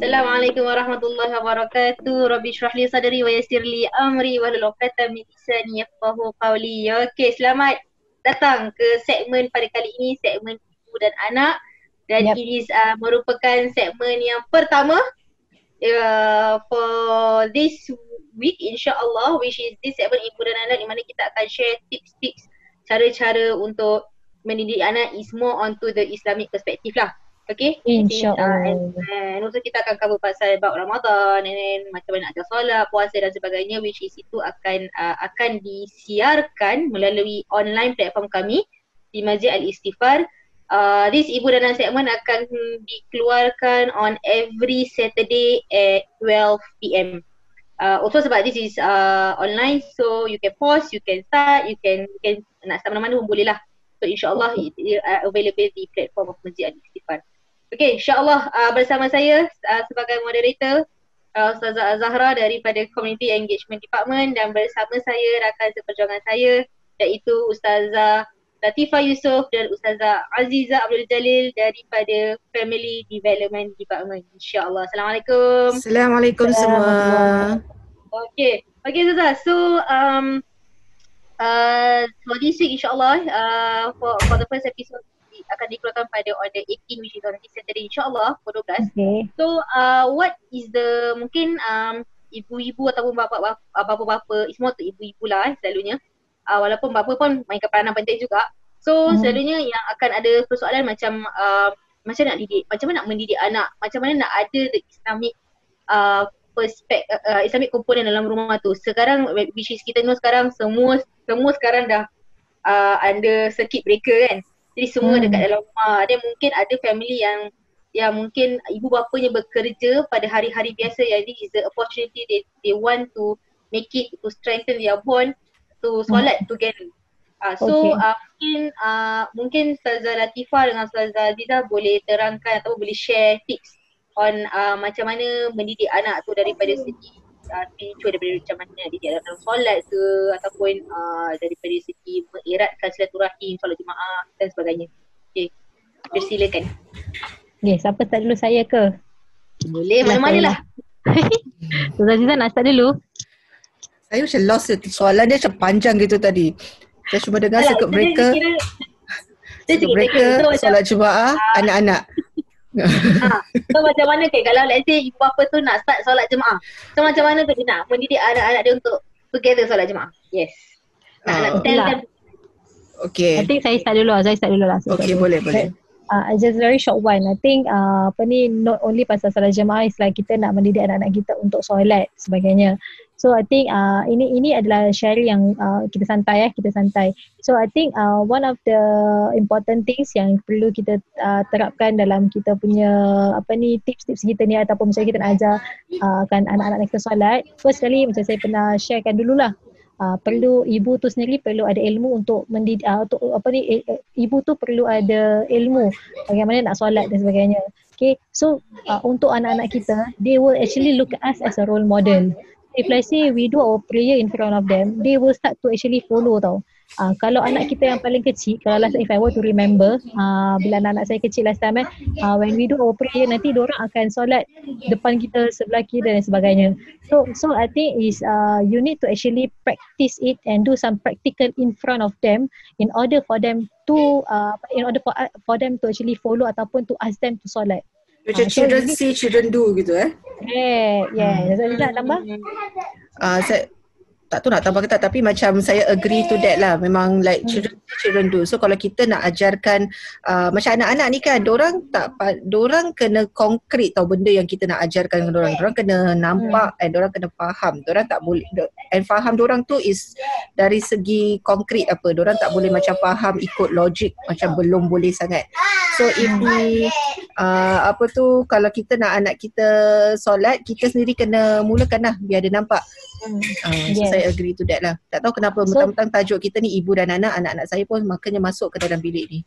Assalamualaikum warahmatullahi wabarakatuh. Rabbi syrah li sadri wa yassir li amri wa hlul 'uqdatam min lisani yafqahu qawli. Okey, selamat datang ke segmen pada kali ini, segmen ibu dan anak. Dan yep. ini uh, merupakan segmen yang pertama uh, for this week insya-Allah which is this segmen ibu dan anak di mana kita akan share tips-tips cara-cara untuk mendidik anak is more onto the Islamic perspective lah. Okay. InsyaAllah. And, and also kita akan cover pasal about Ramadan and then macam mana nak ajar solat, puasa dan sebagainya which is itu akan uh, akan disiarkan melalui online platform kami di Masjid Al-Istighfar. Uh, this Ibu dan Anak segment akan dikeluarkan on every Saturday at 12pm. Uh, also sebab this is uh, online so you can pause, you can start, you can, you can nak start mana-mana pun boleh lah. So insyaAllah it, it, uh, available di platform of Masjid Al-Istighfar. Okay, insyaAllah uh, bersama saya uh, sebagai moderator uh, Ustazah Zahra daripada Community Engagement Department dan bersama saya rakan seperjuangan saya iaitu Ustazah Latifah Yusof dan Ustazah Aziza Abdul Jalil daripada Family Development Department. InsyaAllah. Assalamualaikum. Assalamualaikum semua. Okay. Okay Ustazah. So, um, uh, for this week insyaAllah uh, for, for the first episode akan dikeluarkan pada on the 18 which is on this Saturday insyaAllah pukul 12. Okay. So uh, what is the mungkin um, ibu-ibu ataupun bapa-bapa, it's more to ibu-ibu lah eh, selalunya. Uh, walaupun bapa pun mainkan peranan penting juga. So hmm. selalunya yang akan ada persoalan macam uh, macam nak didik, macam mana nak mendidik anak, macam mana nak ada the Islamic uh, perspek, uh, Islamic komponen dalam rumah tu. Sekarang which is kita know sekarang semua semua sekarang dah uh, under circuit breaker kan. Jadi semua hmm. dekat dalam rumah. Ada mungkin ada family yang yang mungkin ibu bapanya bekerja pada hari-hari biasa yang this is the opportunity they they want to make it to strengthen their bond to solat hmm. together. Uh, so okay. uh, mungkin uh, mungkin Ustazah Latifah dengan Ustazah Aziza boleh terangkan atau boleh share tips on uh, macam mana mendidik anak tu daripada segi uh, picu daripada macam mana dia dalam solat ke ataupun uh, daripada segi mengeratkan silaturahim solat jemaah dan sebagainya. Okey. Persilakan. Okey, siapa start dulu saya ke? Boleh, mana-mana lah. Ustaz Zizan nak start dulu. Saya macam lost soalan dia macam panjang gitu tadi. Saya cuma dengar circuit breaker. Circuit breaker, solat jemaah, anak-anak ha. So macam mana ke kalau let's say ibu bapa tu nak start solat jemaah. So macam mana tu dia nak mendidik anak-anak dia untuk together solat jemaah? Yes. Nak, uh, nak tell lah. them. Okay. I think saya start dulu lah. Saya start dulu lah. Okay boleh boleh. Uh, just very short one. I think uh, apa ni not only pasal solat jemaah is like kita nak mendidik anak-anak kita untuk solat sebagainya. So I think uh, ini ini adalah sharing yang uh, kita santai ya, kita santai. So I think uh, one of the important things yang perlu kita uh, terapkan dalam kita punya apa ni tips-tips kita ni ataupun misalnya kita nak ajar uh, kan anak-anak kita solat. First kali macam saya pernah sharekan dululah. Uh, perlu ibu tu sendiri perlu ada ilmu untuk mendidik uh, untuk apa ni e, e, ibu tu perlu ada ilmu bagaimana nak solat dan sebagainya. Okay, so uh, untuk anak-anak kita, they will actually look at us as a role model if let's say we do our prayer in front of them, they will start to actually follow tau. Uh, kalau anak kita yang paling kecil, kalau last if I were to remember, uh, bila anak-anak saya kecil last time eh, uh, when we do our prayer nanti orang akan solat depan kita sebelah kiri dan sebagainya. So so I think is uh, you need to actually practice it and do some practical in front of them in order for them to uh, in order for uh, for them to actually follow ataupun to ask them to solat. Macam uh, children so, see, children do gitu eh? Yeah, yeah. Hmm. Zazali nak tambah? Uh, saya, tak tahu nak tambah ke tak tapi macam saya agree to that lah. Memang like hmm. children children do. So kalau kita nak ajarkan uh, macam anak-anak ni kan orang tak orang kena konkret tau benda yang kita nak ajarkan dengan orang orang kena nampak hmm. and orang kena faham. Orang tak boleh and faham orang tu is dari segi konkret apa. Orang tak boleh macam faham ikut logik macam belum boleh sangat. So if we uh, apa tu kalau kita nak anak kita solat kita sendiri kena mulakan lah biar dia nampak. Uh, so yes. saya agree to that lah. Tak tahu kenapa so, mentang-mentang tajuk kita ni ibu dan anak anak-anak saya pun makanya masuk ke dalam bilik ni.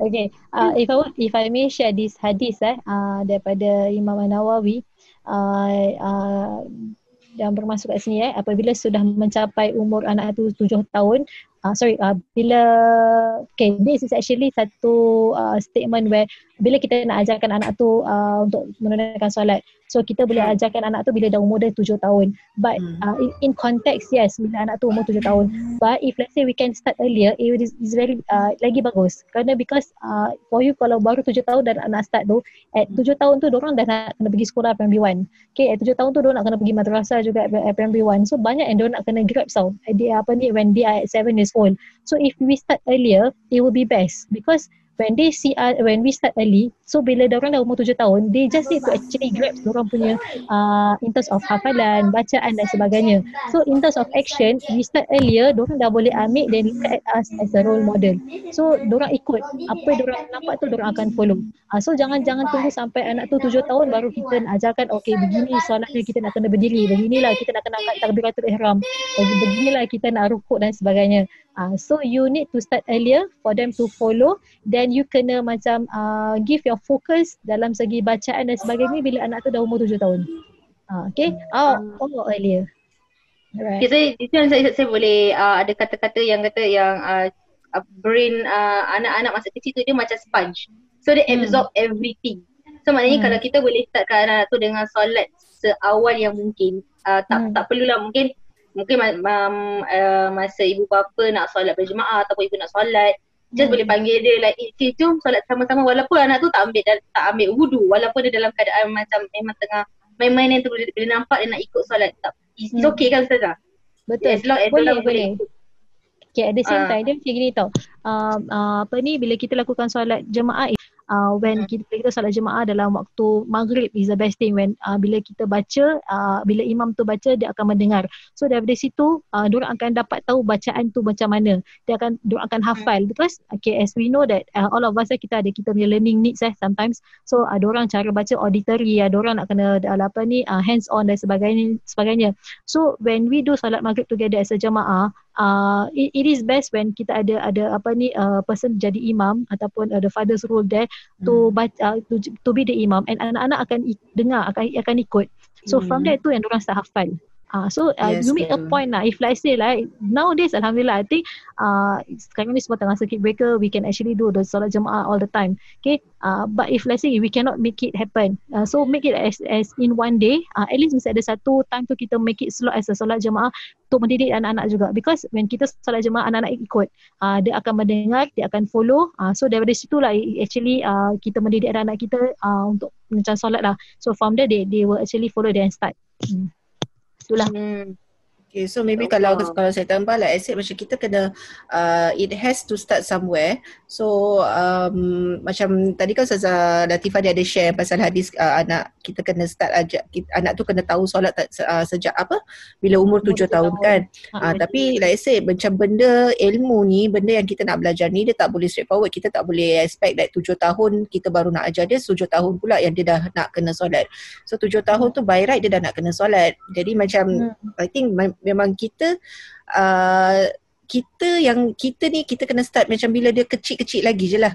Okay, uh, if I if I may share this hadis eh uh, daripada Imam Nawawi uh, uh, yang bermasuk kat sini eh apabila sudah mencapai umur anak itu tujuh tahun uh, sorry uh, bila okay this is actually satu uh, statement where bila kita nak ajarkan anak tu uh, untuk menunaikan solat so kita boleh Hmm. ajarkan anak tu bila dah umur dia tujuh tahun. But Hmm. uh, in, in context yes bila anak tu umur tujuh tahun. But if let's say we can start earlier it is, is very uh, lagi bagus. Kerana because uh, for you kalau baru tujuh tahun dan nak start tu at tujuh tahun tu orang dah nak kena pergi sekolah primary one. Okay at tujuh tahun tu orang nak kena pergi madrasah juga at, primary one. So banyak yang orang nak kena grab tau. Dia apa ni when they are at seven years old. So if we start earlier it will be best. Because when they see uh, when we start early so bila orang dah umur tujuh tahun they just need to actually grab orang punya uh, in terms of hafalan bacaan dan sebagainya. So in terms of action we start earlier orang dah boleh ambil dan look at us as a role model. So orang ikut apa yang orang nampak tu orang akan follow. Uh, so jangan jangan tunggu sampai anak tu tujuh tahun baru kita ajarkan okay begini solatnya kita nak kena berdiri beginilah kita nak kena angkat takbiratul ihram beginilah kita nak rukuk dan sebagainya. Uh, so you need to start earlier for them to follow then you kena macam uh, give your focus dalam segi bacaan dan sebagainya bila anak tu dah umur tujuh tahun. Uh, okay? Oh, oh earlier. Alright. Saya, itu yang saya, saya boleh uh, ada kata-kata yang kata yang uh, uh, brain uh, anak-anak masa kecil tu dia macam sponge. So dia Hmm. absorb everything. So maknanya Hmm. kalau kita boleh startkan anak tu dengan solat seawal yang mungkin, uh, tak Hmm. tak perlulah mungkin mungkin ma- uh, masa ibu bapa nak solat berjemaah ataupun ibu nak solat just Hmm. boleh panggil dia like eh cik jom solat sama-sama walaupun anak tu tak ambil tak ambil wudu walaupun dia dalam keadaan macam memang tengah main-main yang tu bila, bila nampak dia nak ikut solat tak it's Hmm. okay kan ustazah Betul. as long as Boleh, boleh. ikut. Okay, at the same Ah. time dia macam gini tau. Uh, uh, apa ni bila kita lakukan solat jemaah uh, when Hmm. kita, bila kita solat jemaah dalam waktu maghrib is the best thing when uh, bila kita baca uh, bila imam tu baca dia akan mendengar. So daripada situ uh, diorang akan dapat tahu bacaan tu macam mana. Dia akan diorang akan hafal because okay as we know that uh, all of us eh, kita ada kita punya learning needs eh sometimes. So ada orang cara baca auditory, ada orang nak kena uh, apa ni uh, hands on dan sebagainya sebagainya. So when we do solat maghrib together as a jemaah, uh, it, it is best when kita ada ada apa ni uh, person jadi imam ataupun uh, the father's role there to Hmm. baca uh, to, to be the imam and anak-anak akan i- dengar akan akan ikut. So from Hmm. there tu yang orang start hafal. Uh, so uh, Yes, you make a betul. point lah. If like say like nowadays Alhamdulillah I think uh, sekarang ni semua tengah circuit breaker we can actually do the solat jemaah all the time. Okay. Uh, but if let's say we cannot make it happen. Uh, so make it as as in one day. Uh, at least mesti ada satu time tu kita make it slot as a solat jemaah untuk mendidik anak-anak juga. Because when kita solat jemaah anak-anak ikut. Uh, dia akan mendengar, dia akan follow. Uh, so daripada situ lah actually uh, kita mendidik anak-anak kita uh, untuk macam solat lah. So from there they, they will actually follow their start. Hmm. Itulah. Hmm. Okay, so maybe Tak kalau faham. kalau saya tambah like I said macam kita kena uh, it has to start somewhere. So um, macam tadi kan Ustazah Latifah dia ada share pasal hadis uh, anak kita kena start ajak kita, anak tu kena tahu solat uh, sejak apa? Bila umur tujuh tahun tahun. kan. Ha, Uh, tapi like I said macam benda ilmu ni, benda yang kita nak belajar ni dia tak boleh straightforward. Kita tak boleh expect that tujuh tahun kita baru nak ajar dia, tujuh tahun pula yang dia dah nak kena solat. So tujuh tahun tu by right dia dah nak kena solat. Jadi macam Hmm. I think memang kita uh, kita yang kita ni kita kena start macam bila dia kecil-kecil lagi je lah.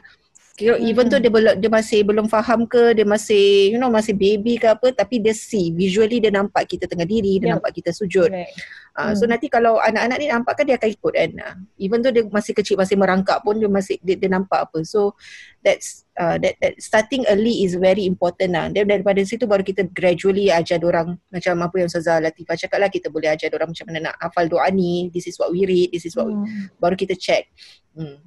Kira Hmm. even tu dia belum dia masih belum faham ke, dia masih you know masih baby ke apa tapi dia see visually dia nampak kita tengah diri, dia Yeah. nampak kita sujud. Correct. Uh, so Hmm. nanti kalau anak-anak ni nampak kan dia akan ikut kan. Uh, even tu dia masih kecil masih merangkak pun dia masih dia, dia nampak apa. So that's uh, that that starting early is very important lah. Dan daripada situ baru kita gradually ajar orang macam apa yang Ustazah Latifah cakap lah kita boleh ajar orang macam mana nak hafal doa ni, this is what we read, this is what we, Hmm. baru kita check. Hmm.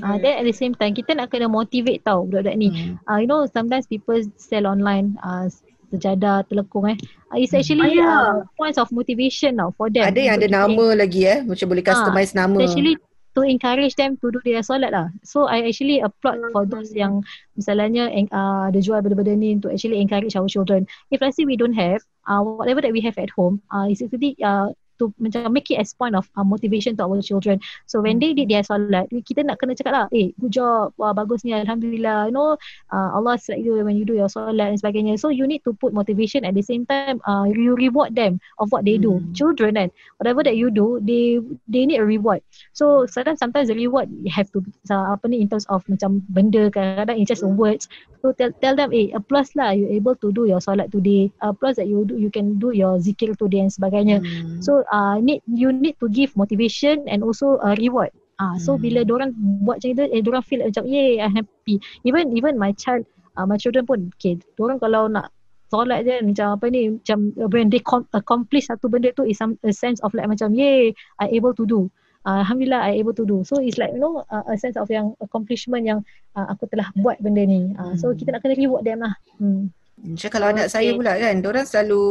Ah, then at the same time kita nak kena motivate tau budak-budak ni. Hmm. Uh, you know sometimes people sell online uh, sejadah telekung eh. Uh, it's Hmm. actually Ah, ya. uh, points of motivation tau for them. Ada yang ada nama lagi eh, macam boleh customize nama. Actually to encourage them to do their solat lah. So I actually applaud for those yang misalnya uh, ada jual benda-benda ni untuk actually encourage our children. If let's say we don't have, uh, whatever that we have at home, uh, is actually uh, to macam make it as point of uh, motivation to our children. So when they did their solat, we- kita nak kena cakap lah, eh good job, wah bagus ni Alhamdulillah, you know uh, Allah select you when you do your solat dan sebagainya. So you need to put motivation at the same time, uh, you reward them of what they do. Hmm. Children kan, whatever that you do, they they need a reward. So sometimes sometimes the reward you have to uh, apa ni in terms of macam benda kadang-kadang it's just words. So tell tell them eh applause lah you able to do your solat today. Applause that you do you can do your zikir today and sebagainya. Hmm. So uh, need you need to give motivation and also uh, reward Ah, so hmm. bila orang buat macam itu, eh, orang feel macam, yeah, I'm happy. Even even my child, uh, my children pun, okay, orang kalau nak solat je macam apa ni, macam when they com- accomplish satu benda tu is some a sense of like macam, yeah, I able to do. Uh, Alhamdulillah I able to do. So it's like you know uh, a sense of yang accomplishment yang uh, aku telah buat benda ni. Uh, so hmm. kita nak kena reward them lah. Hmm. Macam kalau anak saya pula kan, orang selalu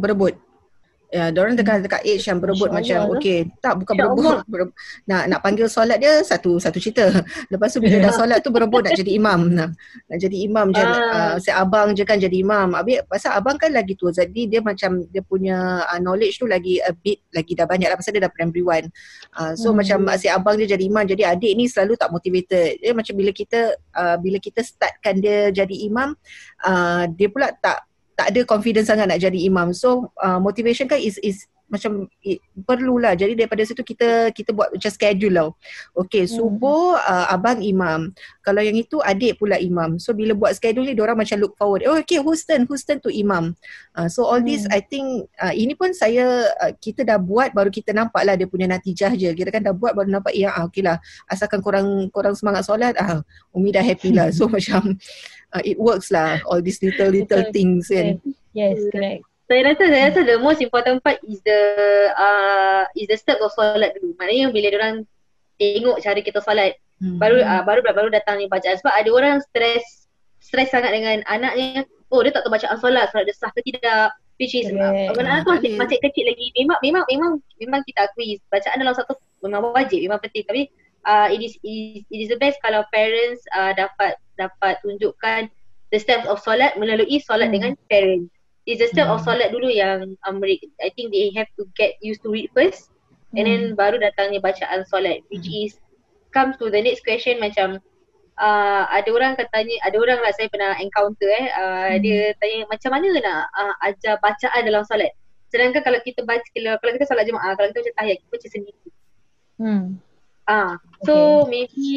berebut. Ya, orang dekat dekat age yang berebut Insya macam okey, tak bukan berebut, berebut. Nak nak panggil solat dia satu satu cerita. Lepas tu bila dah solat tu berebut nak jadi imam. Nak, nak jadi imam je uh, si abang je kan jadi imam. Habis pasal abang kan lagi tua jadi dia macam dia punya uh, knowledge tu lagi a bit lagi dah banyak lah pasal dia dah primary one. Uh, so hmm. macam si abang dia jadi imam jadi adik ni selalu tak motivated. Dia macam bila kita uh, bila kita startkan dia jadi imam uh, dia pula tak tak ada confidence sangat nak jadi imam. So uh, motivation kan is is macam it, perlulah. Jadi daripada situ kita kita buat macam schedule lah. Okay, hmm. subuh uh, abang imam. Kalau yang itu adik pula imam. So bila buat schedule ni orang macam look forward. Oh okay, who's turn? Who's turn to imam? Uh, so all hmm. this I think uh, ini pun saya uh, kita dah buat baru kita nampak lah dia punya natijah je. Kita kan dah buat baru nampak ya ah, okay lah. Asalkan korang korang semangat solat ah Umi dah happy lah. So macam uh, it works lah all these little little things kan. Yes, correct. Saya rasa saya rasa the most important part is the uh, is the step of solat dulu. Maknanya bila orang tengok cara kita solat hmm. baru uh, baru baru datang ni bacaan sebab ada orang stres stres sangat dengan anaknya. Oh dia tak tahu bacaan solat, solat dia sah ke tidak. Which is yeah. uh, anak tu masih, masih kecil lagi. Memang memang memang memang kita akui bacaan dalam satu memang wajib, memang penting tapi uh, it is it is the best kalau parents uh, dapat dapat tunjukkan the steps of solat melalui solat hmm. dengan parents. It's the step hmm. of solat dulu yang um, I think they have to get used to it first hmm. and then hmm. baru datangnya bacaan solat which hmm. is comes to the next question macam uh, ada orang katanya ada orang lah saya pernah encounter eh uh, hmm. dia tanya macam mana nak uh, ajar bacaan dalam solat. Sedangkan kalau kita baca kalau, kalau kita solat jemaah kalau kita baca tahiyat kita baca sendiri. Hmm. Ah, so okay. maybe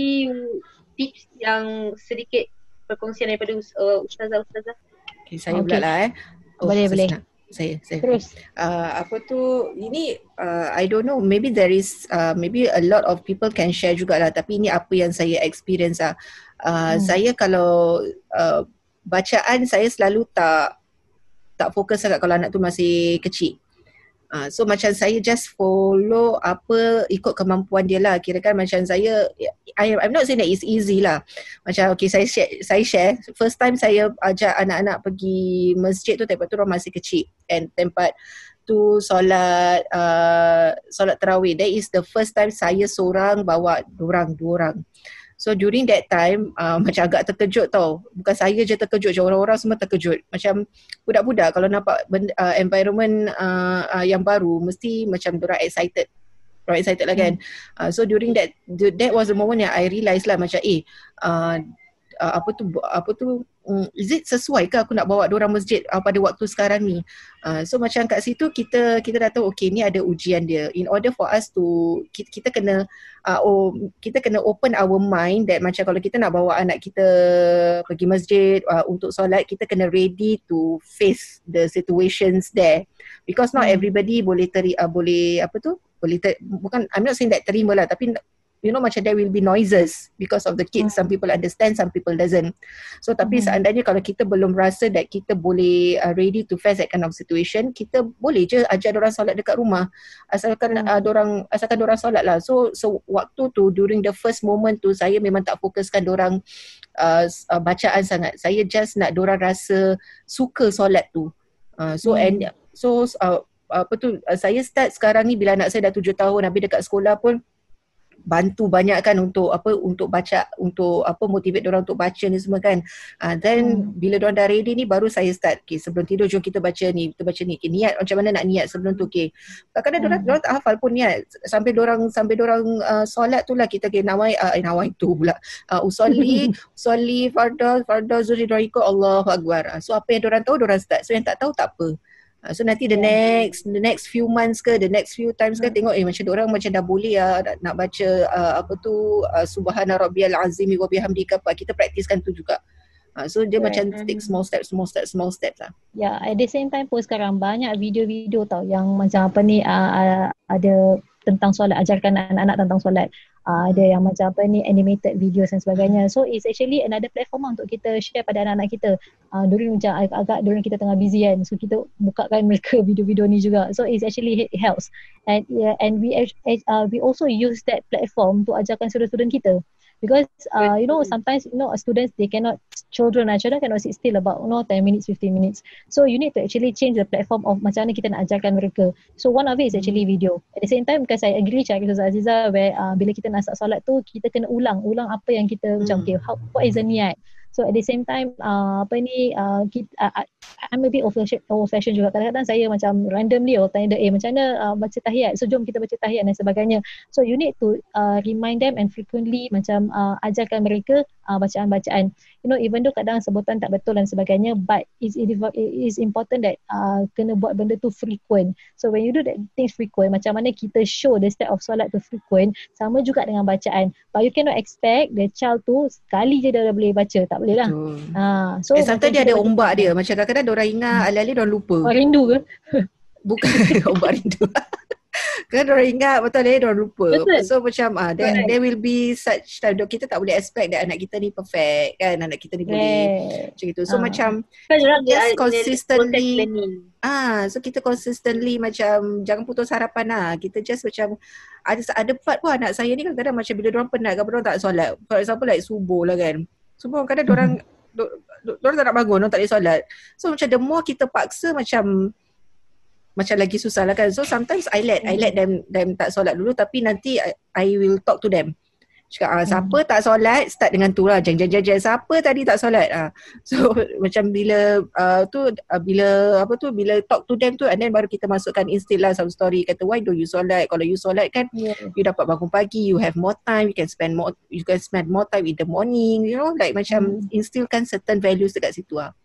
tips yang sedikit perkongsian daripada uh, ustazah ustazah. Okay, saya okay. pula lah eh. Oh, boleh boleh. Saya saya. Terus. Uh, apa tu ini uh, I don't know maybe there is uh, maybe a lot of people can share jugalah tapi ini apa yang saya experience ah. Uh, hmm. saya kalau uh, bacaan saya selalu tak tak fokus sangat kalau anak tu masih kecil. Uh, so macam saya just follow apa ikut kemampuan dia lah. Kira kan macam saya I, I'm not saying that it's easy lah. Macam okay saya share, saya share. First time saya ajak anak-anak pergi masjid tu tempat tu orang masih kecil. And tempat tu solat uh, solat terawih. That is the first time saya seorang bawa orang dua orang So during that time uh, macam agak terkejut tau. Bukan saya je terkejut, je orang-orang semua terkejut. Macam budak-budak kalau nampak benda, uh, environment uh, uh, yang baru mesti macam diorang excited. Diorang excited lah kan. Hmm. Uh, so during that that was the moment yang I realise lah macam eh uh, uh, apa tu apa tu um, is it sesuai ke aku nak bawa orang masjid uh, pada waktu sekarang ni? Uh, so macam kat situ kita kita dah tahu okay ni ada ujian dia. In order for us to kita, kita kena uh, oh, kita kena open our mind that macam kalau kita nak bawa anak kita pergi masjid uh, untuk solat kita kena ready to face the situations there. Because not hmm. everybody boleh teri uh, boleh apa tu boleh ter, bukan I'm not saying that terima lah tapi you know macam there will be noises because of the kids some people understand some people doesn't so tapi mm-hmm. seandainya kalau kita belum rasa that kita boleh uh, ready to face that kind of situation kita boleh je ajar orang solat dekat rumah asalkan mm-hmm. uh, orang asalkan orang solat lah so so waktu tu during the first moment tu saya memang tak fokuskan orang uh, uh, bacaan sangat saya just nak orang rasa suka solat tu uh, so mm-hmm. and so uh, apa tu uh, saya start sekarang ni bila anak saya dah tujuh tahun habis dekat sekolah pun bantu banyak kan untuk apa untuk baca untuk apa motivate orang untuk baca ni semua kan. Uh, then hmm. bila orang dah ready ni baru saya start okay, sebelum tidur jom kita baca ni kita baca ni. Okay, niat macam mana nak niat sebelum tu okey kadang-kadang hmm. orang tak hafal pun niat. Sampai orang sampai orang uh, solat tu lah kita kena nawai uh, nawai tu pula. Uh, usolli usolli farda zuhri raiko Allahu akbar. Uh, so apa yang orang tahu orang start. So yang tak tahu tak apa Uh, so nanti the next the next few months ke the next few times ke hmm. tengok eh macam orang macam dah boleh lah nak baca uh, apa tu uh, subhana rabbiyal azim wa bihamdi apa kita praktiskan tu juga. Uh, so dia Right. macam take small steps, small steps, small steps lah. Ya, yeah, at the same time pun sekarang banyak video-video tau yang macam apa ni uh, uh, ada tentang solat, ajarkan anak-anak tentang solat. Uh, ada yang macam apa ni animated videos dan sebagainya. So it's actually another platform lah untuk kita share pada anak-anak kita. Uh, during macam agak-agak during kita tengah busy kan. So kita bukakan mereka video-video ni juga. So it's actually it helps. And yeah, and we uh, we also use that platform untuk ajarkan student-student kita. Because uh, you know sometimes you know students they cannot children uh, children cannot sit still about you know 10 minutes 15 minutes. So you need to actually change the platform of macam mana kita nak ajarkan mereka. So one of it is actually video. At the same time because I agree cakap Ustaz Aziza where uh, bila kita nak start solat tu kita kena ulang. Ulang apa yang kita macam Hmm. okay how, what is the niat? So at the same time uh, apa ni uh, kita, uh, I- I'm a bit old fashion, old fashion juga kadang-kadang saya macam randomly orang tanya dia eh macam mana uh, baca tahiyat so jom kita baca tahiyat dan sebagainya So you need to uh, remind them and frequently macam uh, ajarkan mereka uh, bacaan-bacaan. You know even though kadang sebutan tak betul dan sebagainya but it's, it is important that uh, kena buat benda tu frequent. So when you do that things frequent macam mana kita show the step of solat tu frequent sama juga dengan bacaan. But you cannot expect the child tu sekali je dia dah boleh baca. Tak boleh lah. Ha, so Eh, sometimes dia ada ombak dia. Macam kadang-kadang orang ingat, alih-alih orang lupa. Oh, rindu ke? Bukan ombak rindu. kan orang ingat betul dia orang lupa. Betul. So macam ah there, Correct. there will be such time kita tak boleh expect that anak kita ni perfect kan anak kita ni boleh Yeah. macam itu. So Ah. macam Kan Just dia- dia- consistently. ah so kita consistently macam jangan putus harapan lah. Kita just macam ada ada part pun anak saya ni kadang-kadang macam bila orang penat kan orang tak solat. For example like subuh lah kan. Subuh kadang orang Diorang tak nak bangun, diorang tak boleh solat. So macam the more kita paksa macam macam lagi susah lah kan. So sometimes I let, I let them them tak solat dulu tapi nanti I, I will talk to them. Cakap ah, siapa tak solat start dengan tu lah. Jeng jeng jeng jeng. Siapa tadi tak solat? Ah. So macam bila uh, tu uh, bila apa tu bila talk to them tu and then baru kita masukkan instill lah some story kata why do you solat? Kalau you solat kan Yeah. you dapat bangun pagi, you have more time, you can spend more you can spend more time in the morning, you know, like macam Hmm. instillkan certain values dekat situ ah.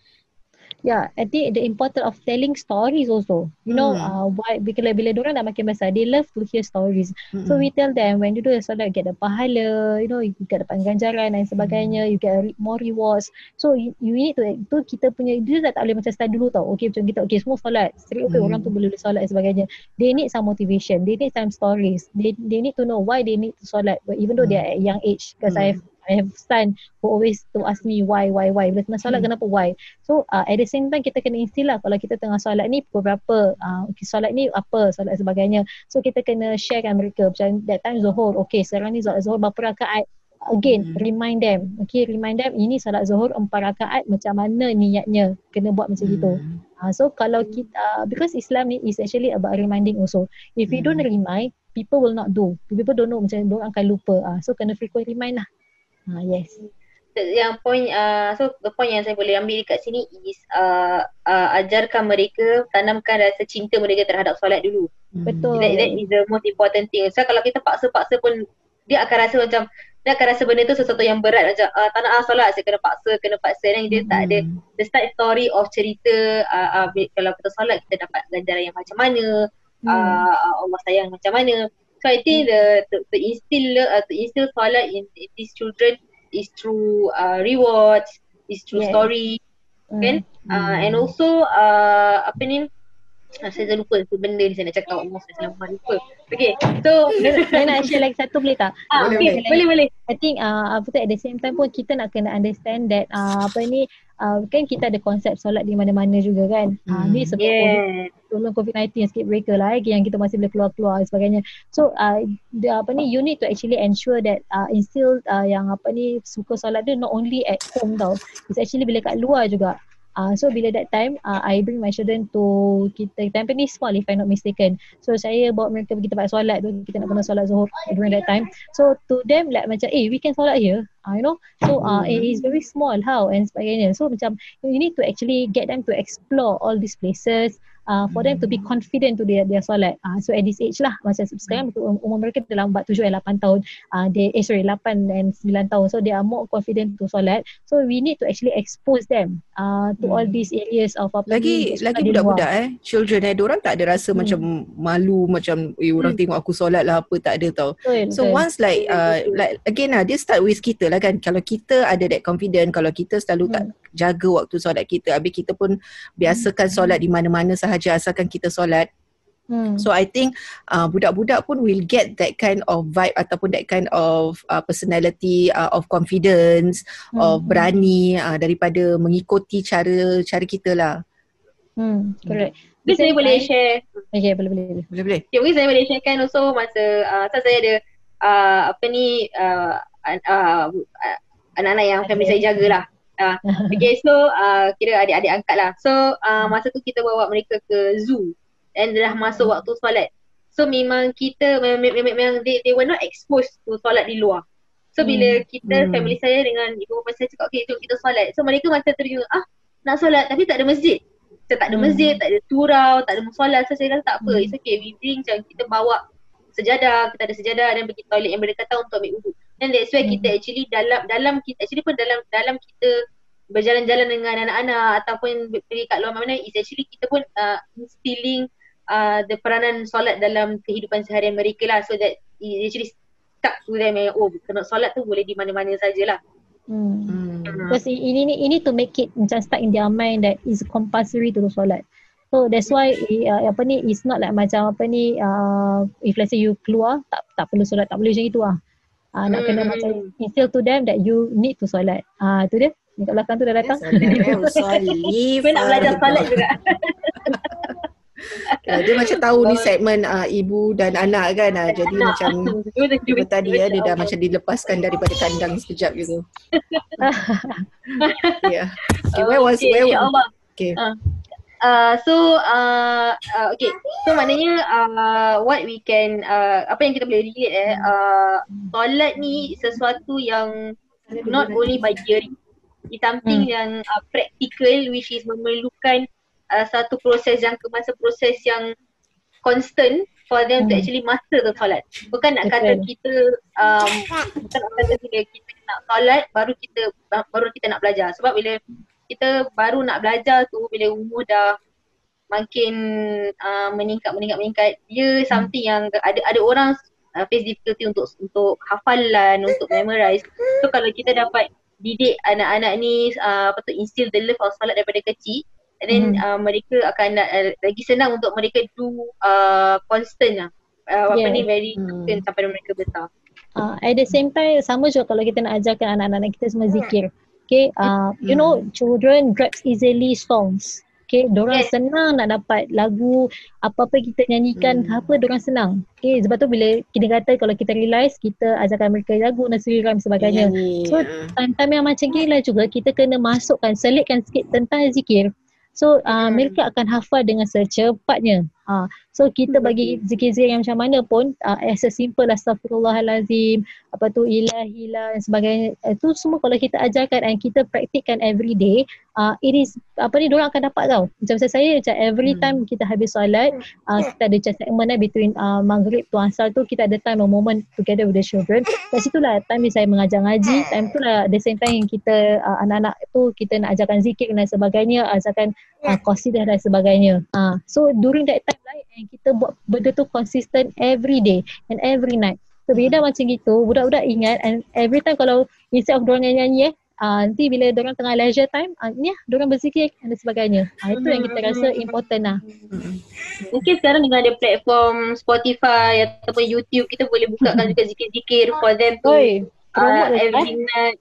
Yeah, I think the importance of telling stories also. You know, Hmm. uh, why bila bila orang dah makin besar, they love to hear stories. So we tell them when you do the solat, you get the pahala, you know, you get dapat ganjaran dan sebagainya, you get re- more rewards. So you, you need to, tu kita punya, dia tak boleh macam start dulu tau. Okay macam kita, okay semua solat. Straight okay Hmm. orang tu boleh solat dan sebagainya. They need some motivation, they need some stories. They they need to know why they need to solat. But even though they are at a young age, because I have I have son who always to ask me why, why, why. Bila tengah solat Hmm. kenapa why? So uh, at the same time kita kena instill lah kalau kita tengah solat ni pukul berapa, uh, okay, solat ni apa, solat sebagainya. So kita kena sharekan mereka macam that time Zuhur, okay sekarang ni solat Zuhur berapa rakaat. Again, Hmm. remind them. Okay, remind them ini solat Zuhur empat rakaat macam mana niatnya. Kena buat macam. Hmm. Uh, so kalau kita, uh, because Islam ni is actually about reminding also. If we don't Hmm. remind, people will not do. People don't know macam orang akan lupa. Uh, so kena frequent remind lah. Uh, yes. yang point uh, so the point yang saya boleh ambil dekat sini is uh, uh, ajarkan mereka tanamkan rasa cinta mereka terhadap solat dulu. Hmm. Betul. That, that is the most important thing. So kalau kita paksa-paksa pun dia akan rasa macam dia akan rasa benda tu sesuatu yang berat macam uh, tak nak ah solat saya kena paksa kena paksa dan dia tak ada Hmm. the start story of cerita uh, uh, kalau kita solat kita dapat ganjaran yang macam mana Hmm. uh, uh, Allah sayang macam mana. So I think the to, to instill uh, to instill solat in, in these children is through uh, rewards, is through Yes. story, kan? Uh, and also uh, apa ni? Uh, saya dah lupa tu benda ni saya nak cakap Allah saya lama lupa. Okay, so Saya nak share lagi satu boleh tak? ah, Boleh, okay, boleh. boleh boleh. I think uh, apa tu at the same time pun kita nak kena understand that uh, apa ni uh, kan kita ada konsep solat di mana-mana juga kan. Uh, Hmm. ni sebab Yeah. Sebelum COVID-19 sikit breaker lah eh, yang kita masih boleh keluar-keluar dan sebagainya. So uh, the, apa ni you need to actually ensure that uh, instill uh, yang apa ni suka solat dia not only at home tau. It's actually bila kat luar juga. Uh, so bila that time uh, I bring my children to kita Tampines Mall if I'm not mistaken. So saya bawa mereka pergi tempat solat tu kita nak kena solat Zuhur during that time. So to them like macam eh we can solat here. Uh, you know. So uh, it is very small how and sebagainya. So macam you need to actually get them to explore all these places uh, for them to be confident to their, their solat. Uh, so at this age lah macam sekarang um, umur mereka dalam 7 dan 8 tahun. Uh, they eh sorry 8 dan 9 tahun. So they are more confident to solat. So we need to actually expose them uh, to all Hmm. these areas of apa Lagi ni, lagi budak-budak eh children eh orang tak ada rasa Hmm. macam malu macam eh orang Hmm. tengok aku solat lah apa tak ada tau. Betul, So betul. once like uh, like again lah dia start with kita lah kan kalau kita ada that confident kalau kita selalu tak Hmm. jaga waktu solat kita habis kita pun biasakan solat di mana-mana sahaja asalkan kita solat Hmm. So I think uh, budak-budak pun will get that kind of vibe ataupun that kind of uh, personality uh, of confidence, Hmm. of berani uh, daripada mengikuti cara cara kita lah. Hmm. Correct. Mungkin saya boleh share Okay, boleh boleh. boleh. Boleh. Okay, mungkin saya boleh sharekan also masa uh, masa saya ada uh, apa ni uh, an- uh, uh, anak-anak yang family saya jaga lah. Uh, okay, so uh, kira adik-adik angkat lah. So uh, masa tu kita bawa mereka ke zoo and dah masuk waktu solat. So memang kita memang, they, they were not exposed to solat di luar. So bila kita Hmm. family saya dengan ibu bapa saya cakap okay jom kita solat. So mereka masa terjun ah nak solat tapi tak ada masjid. Kita tak ada Hmm. masjid, tak ada surau, tak ada musola. So saya kata tak apa, Hmm. it's okay. We bring macam kita bawa sejadah, kita ada sejadah dan pergi toilet yang berdekatan untuk ambil wudhu. And that's why Hmm. kita actually dalam dalam kita actually pun dalam dalam kita berjalan-jalan dengan anak-anak ataupun pergi kat luar mana is actually kita pun uh, instilling uh, the peranan solat dalam kehidupan seharian mereka lah so that it actually stuck to them yang oh kena solat tu boleh di mana-mana sajalah. Hmm. Hmm. Because i- ini ni ini to make it macam stuck in their mind that is compulsory to do solat. So that's why uh, apa ni is not like macam apa ni uh, if let's say you keluar tak tak perlu solat tak boleh macam itu ah. Uh, nak kena Hmm. macam instill to them that you need to solat. Ah uh, tu dia. Ni kat belakang tu dah datang. Kita nak belajar solat juga. Uh, dia macam tahu ni segmen uh, ibu dan anak kan uh, jadi macam Cuba tadi ya, dia dah macam dilepaskan daripada kandang sekejap gitu. yeah. Okay, where was, okay, where was, okay. Uh, uh, so uh, uh, okay so maknanya uh, what we can uh, apa yang kita boleh relate eh uh, solat ni sesuatu yang not only by theory it's something Hmm. yang uh, practical which is memerlukan uh, satu proses yang masa proses yang constant for them to Hmm. actually master the solat bukan nak kata Betul. kita um, bukan nak kata bila kita nak solat baru kita baru kita nak belajar sebab bila kita baru nak belajar tu bila umur dah makin uh, meningkat meningkat meningkat dia something yang ada ada orang uh, face difficulty untuk untuk hafalan untuk memorize so kalau kita dapat didik anak-anak ni uh, apa tu instill the love of solat daripada kecil and then Hmm. uh, mereka akan uh, lagi senang untuk mereka do uh, constant lah uh, apa Yeah. ni very Hmm. constant sampai mereka besar Uh, at the same time sama juga kalau kita nak ajarkan anak-anak kita semua zikir. Okay, uh, you know children grabs easily songs. Okay, dorang Yes. senang nak dapat lagu apa-apa kita nyanyikan Hmm. apa dorang senang. Okay, sebab tu bila kita kata kalau kita realise kita ajarkan mereka lagu nursery rhyme sebagainya. So, ah. Time-time yang macam gini lah juga kita kena masukkan, selitkan sikit tentang zikir. So uh, Hmm. mereka akan hafal dengan secepatnya. Uh, so kita bagi zikir-zikir yang macam mana pun uh, as a simple astagfirullahalazim, apa tu ilahilah dan sebagainya. Itu semua kalau kita ajarkan dan kita praktikkan every day, uh, it is apa ni orang akan dapat tau. Macam saya, saya macam every Hmm. time kita habis solat, uh, kita ada macam segment eh, between uh, maghrib tu asal tu kita ada time a moment together with the children. Kat situ lah time saya mengajar ngaji, time tu lah the same time yang kita uh, anak-anak tu kita nak ajarkan zikir dan sebagainya, ajarkan uh, qasidah dan sebagainya. Uh, so during that time and kita buat benda tu consistent every day and every night. So bila macam gitu, budak-budak ingat and every time kalau instead of dorang nyanyi eh, uh, nanti bila dorang tengah leisure time, uh, ni lah dorang berzikir dan sebagainya. Uh, itu yang kita rasa important lah. Mungkin sekarang dengan ada platform Spotify ataupun YouTube kita boleh bukakan juga zikir-zikir for them to Oi, uh, every night.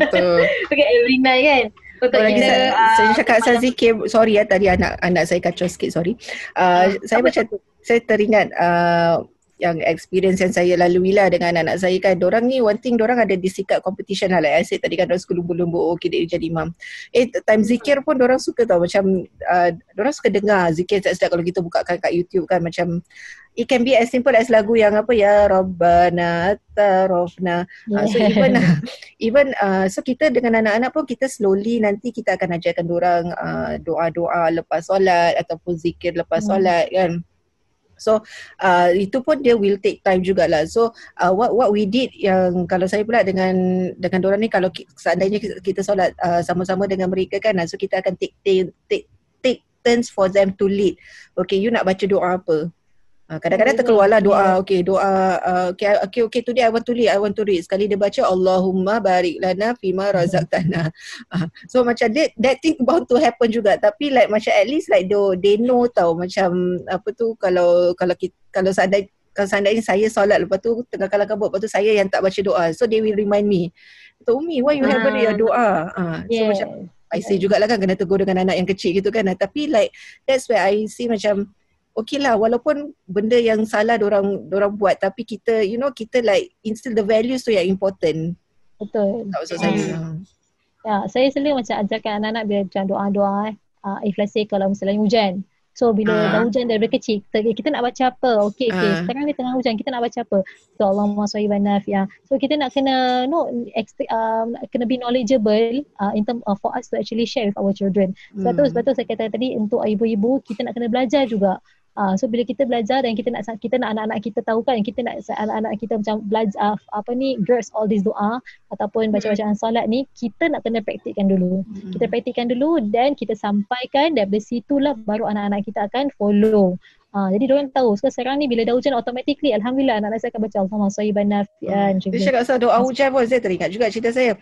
Betul. okay, every night kan. Lagi kita saya, uh, saya cakap saya zikir, sorry ya tadi anak anak saya kacau sikit, sorry. Uh, saya macam saya teringat uh, yang experience yang saya lalui lah dengan anak-anak saya kan. Dorang ni one thing dorang ada di sikap competition lah. Like I said tadi kan dorang suka lumba-lumba oh okay dia jadi imam. Eh time zikir pun dorang suka tau. Macam uh, dorang suka dengar zikir sedap-sedap kalau kita bukakan kat YouTube kan. Macam it can be as simple as lagu yang apa ya Rabbana tarafna. Uh, so even even uh, so kita dengan anak-anak pun kita slowly nanti kita akan ajarkan orang uh, doa-doa lepas solat ataupun zikir lepas Hmm. solat kan. So uh, itu pun dia will take time jugalah. So uh, what what we did yang kalau saya pula dengan dengan orang ni kalau seandainya kita solat uh, sama-sama dengan mereka kan so kita akan take take take, take turns for them to lead. Okay you nak baca doa apa? Uh, kadang-kadang terkeluarlah doa, okay doa, uh, okay, okay, okay today I want to read, I want to read. Sekali dia baca Allahumma barik lana fima razaqtana. Uh, so macam that, that thing bound to happen juga. Tapi like macam at least like they, they know tau macam apa tu kalau kalau kita, kalau seandainya kalau seandainya saya solat lepas tu tengah kalah kabut lepas tu saya yang tak baca doa. So they will remind me. Tu Umi, why you haven't read your doa? Uh, so Yeah. macam I say jugalah kan kena tegur dengan anak yang kecil gitu kan. Tapi like that's where I see macam okay lah walaupun benda yang salah orang orang buat tapi kita you know kita like instill the values tu yang important. Betul. Tak maksud saya. Hmm. Ya, saya selalu macam ajarkan anak-anak bila macam doa-doa eh. Uh, if let's say kalau misalnya hujan. So bila Ah. dah hujan daripada kecil, kita, kita nak baca apa? Okay, okay. Ah. Sekarang ni tengah hujan, kita nak baca apa? So Allahumma sahiban nafi'ah. So kita nak kena no ex- um, kena be knowledgeable uh, in term uh, for us to actually share with our children. Sebab tu Hmm. sebab tu saya kata tadi untuk ibu-ibu kita nak kena belajar juga. Uh, so bila kita belajar dan kita nak kita nak anak-anak kita tahu kan kita nak anak-anak kita macam belajar uh, apa ni girls all this doa ataupun baca-bacaan solat ni kita nak kena praktikkan dulu. Hmm. Kita praktikkan dulu dan kita sampaikan daripada situlah baru anak-anak kita akan follow. Ha, jadi diorang tahu so, sekarang ni bila dah hujan automatically Alhamdulillah anak-anak saya akan baca Allahumma sayyiban nafi'an macam Dia tu. cakap pasal doa hujan pun saya teringat juga cerita saya.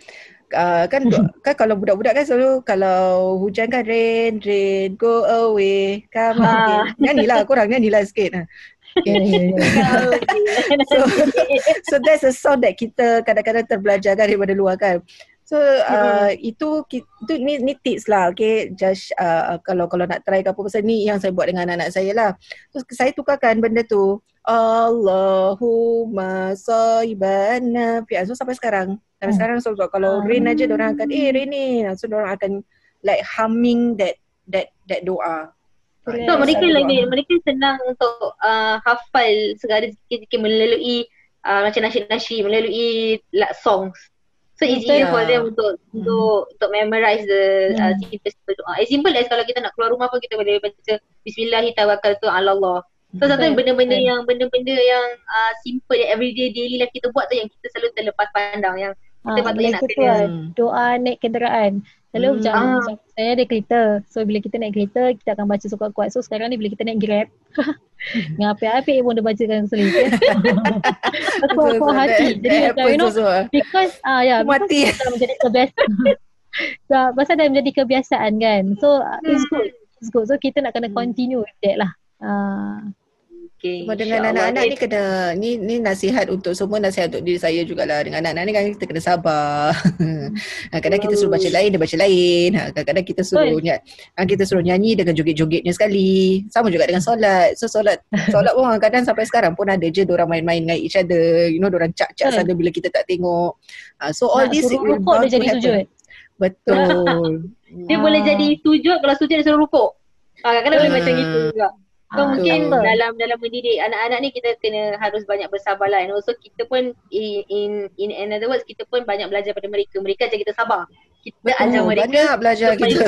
Uh, kan kan kalau budak-budak kan selalu kalau hujan kan rain rain go away come Ah. again. Nyanyilah korang nyanyilah sikit. Ha. Ya, ya, ya. So, so that's a song that kita kadang-kadang terbelajar kan daripada luar kan. So uh, itu ki- itu ni ni tips lah okay just uh, kalau kalau nak try ke apa pasal ni yang saya buat dengan anak-anak saya lah. Terus saya tukarkan benda tu Allahumma sayyiban nafi'an. So sampai sekarang sampai Hmm. sekarang so, so kalau Ah. rain aja orang akan eh rain ni. So orang akan like humming that that that doa. Yes, So mereka ada lagi doa. mereka senang untuk uh, hafal segala zikir-zikir melalui uh, macam nasyid-nasyid melalui like, songs. So it's easier for them untuk untuk untuk memorize the uh, Hmm. simple doa. As simple as kalau kita nak keluar rumah pun kita boleh baca Bismillahirrahmanirrahim ala Allah. So sometimes Betul. benda-benda Betul. yang benda-benda yang uh, simple yang everyday daily life kita buat tu yang kita selalu terlepas pandang yang kita Ah, patutnya nak kena. Hmm. doa naik kenderaan. Selalu Hmm. macam, Ah. macam saya ada kereta. So bila kita naik kereta kita akan baca suka kuat. So sekarang ni bila kita naik Grab dengan api-api pun dia bacakan sendiri. Aku So, aku so hati. that- Jadi macam you know also, ah. because ah ya Aku mati. because dah menjadi kebiasaan. so, pasal dah menjadi kebiasaan kan. So uh, it's good. It's good. So kita nak kena Hmm. continue with that lah. Ah. Okay, Cuma dengan anak-anak ni kena ni ni nasihat untuk semua nasihat untuk diri saya jugalah dengan anak-anak ni kan kita kena sabar. kadang kita suruh baca lain dia baca lain. Ha, Kadang-kadang kita suruh Betul. ny- ha, kita suruh nyanyi dengan joget-jogetnya sekali. Sama juga dengan solat. So solat solat pun kadang sampai sekarang pun ada je orang main-main dengan each other. You know orang cak-cak sana bila kita tak tengok. Ha, so all Nak this suruh rukuk dia jadi sujud. Betul. Dia Ah. boleh jadi sujud kalau sujud dia suruh rukuk. Ah, kadang-kadang boleh Ah. macam gitu juga. So Ah, mungkin betul. dalam dalam mendidik anak-anak ni kita kena harus banyak bersabar lah and also kita pun in in, in another words kita pun banyak belajar pada mereka. Mereka ajar kita sabar. Kita ajar Betul. mereka Banyak belajar kita.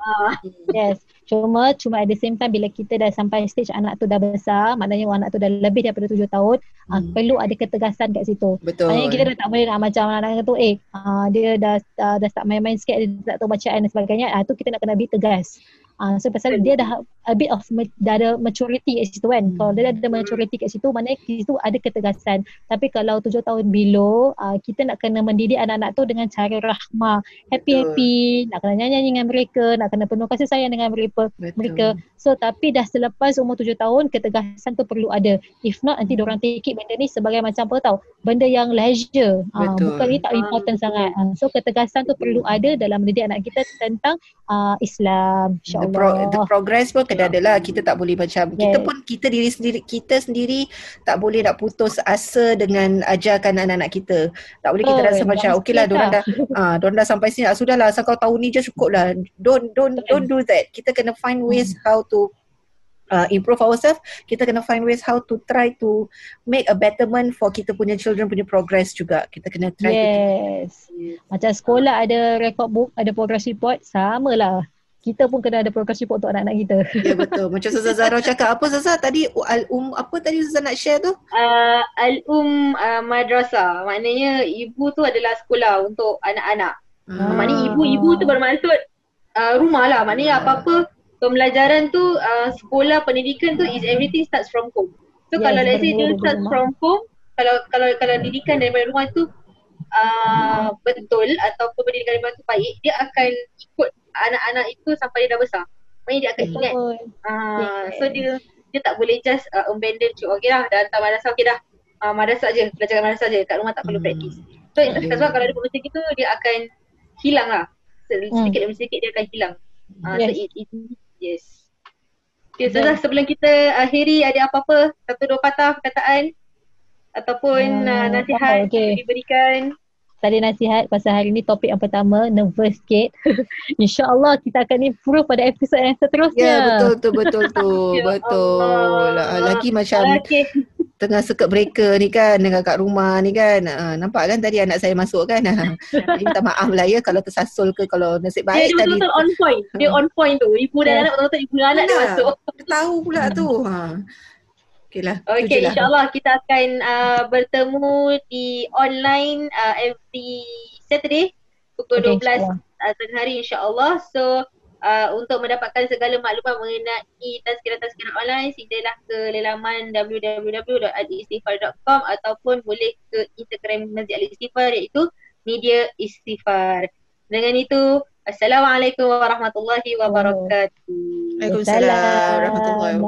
Ah, Yes. Cuma cuma at the same time bila kita dah sampai stage anak tu dah besar, maknanya anak tu dah lebih daripada tujuh tahun, ah, Hmm. perlu ada ketegasan kat situ. Betul. Maknanya kita dah tak boleh nak macam anak-anak tu eh ah, dia dah, dah dah start main-main sikit dia tak tahu bacaan dan sebagainya. Ah tu kita nak kena be tegas. Ah so pasal dia dah a bit of dah ada maturity kat situ kan. Hmm. Kalau dia dah ada maturity kat situ maknanya di situ ada ketegasan. Tapi kalau tujuh tahun below ah, kita nak kena mendidik anak-anak tu dengan cara rahmah, happy-happy, nak kena nyanyi dengan mereka, nak kena penuh kasih sayang dengan mereka Betul. mereka. So tapi dah selepas umur tujuh tahun ketegasan tu perlu ada. If not nanti diorang take it benda ni sebagai macam apa tau. Benda yang leisure. Ah, Betul. bukan ni tak important sangat. Ah, so ketegasan tu perlu ada dalam mendidik anak kita tentang ah, Islam. The, pro, the progress pun kena ada lah. Kita tak boleh macam kita Yes. pun kita diri sendiri kita sendiri tak boleh nak putus asa dengan ajarkan anak-anak kita. Tak boleh kita Betul. rasa macam Dalam okey lah sikit diorang dah ah diorang dah sampai sini. Ah, sudahlah asal kau tahu ni je cukup lah. Don't don't don't do that. Kita kena find ways Hmm. how to Uh, improve ourselves. Kita kena find ways how to try to make a betterment for kita punya children punya progress juga. Kita kena try to Yes. Macam sekolah ada record book, ada progress report, sama lah. Kita pun kena ada progress report untuk anak-anak kita. ya betul macam Ustazah Zahra cakap apa Ustazah tadi al um apa tadi Ustazah nak share tu uh, Al-Um uh, Madrasah Maknanya ibu tu adalah sekolah untuk anak-anak Ah. Maknanya ibu-ibu tu bermaksud uh, rumah lah Maknanya Ah. apa-apa pembelajaran tu uh, sekolah pendidikan tu is everything starts from home. So Yes, kalau let's say dia bermula dari start rumah. from home, kalau kalau kalau didikan daripada rumah tu uh, betul ataupun pendidikan daripada tu baik, dia akan ikut anak-anak itu sampai dia dah besar. Maksudnya dia akan ingat. Uh, so dia dia tak boleh just uh, abandon cik okey lah dah hantar madrasah okey dah uh, madrasah je belajar kat madrasah je kat rumah tak perlu Hmm. praktis so Okay. sebab kalau dia buat macam gitu dia akan hilang lah Hmm. sedikit demi sedikit dia akan hilang uh, so Yes. it, it, yes Okay, so sebelum kita akhiri ada apa-apa satu dua patah perkataan ataupun uh, Hmm, nasihat okay. diberikan Tadi nasihat pasal hari ni topik yang pertama nervous sikit. InsyaAllah kita akan improve pada episod yang seterusnya. Ya betul tu betul tu Ya betul. Allah. Ah, Lagi macam okay. tengah circuit breaker ni kan dengan kat rumah ni kan. Ah, nampak kan tadi anak saya masuk kan. Jadi minta maaf lah ya kalau tersasul ke kalau nasib dia, baik dia tadi. betul-betul on point dia on point tu ibu dan Ya. anak betul-betul ibu dan anak dia masuk Tahu pula tu. Ha. Okey lah. Okay, lah. insyaAllah kita akan uh, bertemu di online uh, every Saturday pukul Okay, 12 insyaAllah. uh, tengah hari insyaAllah. So, uh, untuk mendapatkan segala maklumat mengenai tazkirah-tazkirah online, silalah ke lelaman www.alistighfar.com ataupun boleh ke Instagram Masjid Al-Istighfar iaitu Media Istighfar. Dengan itu, Assalamualaikum warahmatullahi wabarakatuh. Waalaikumsalam warahmatullahi wabarakatuh.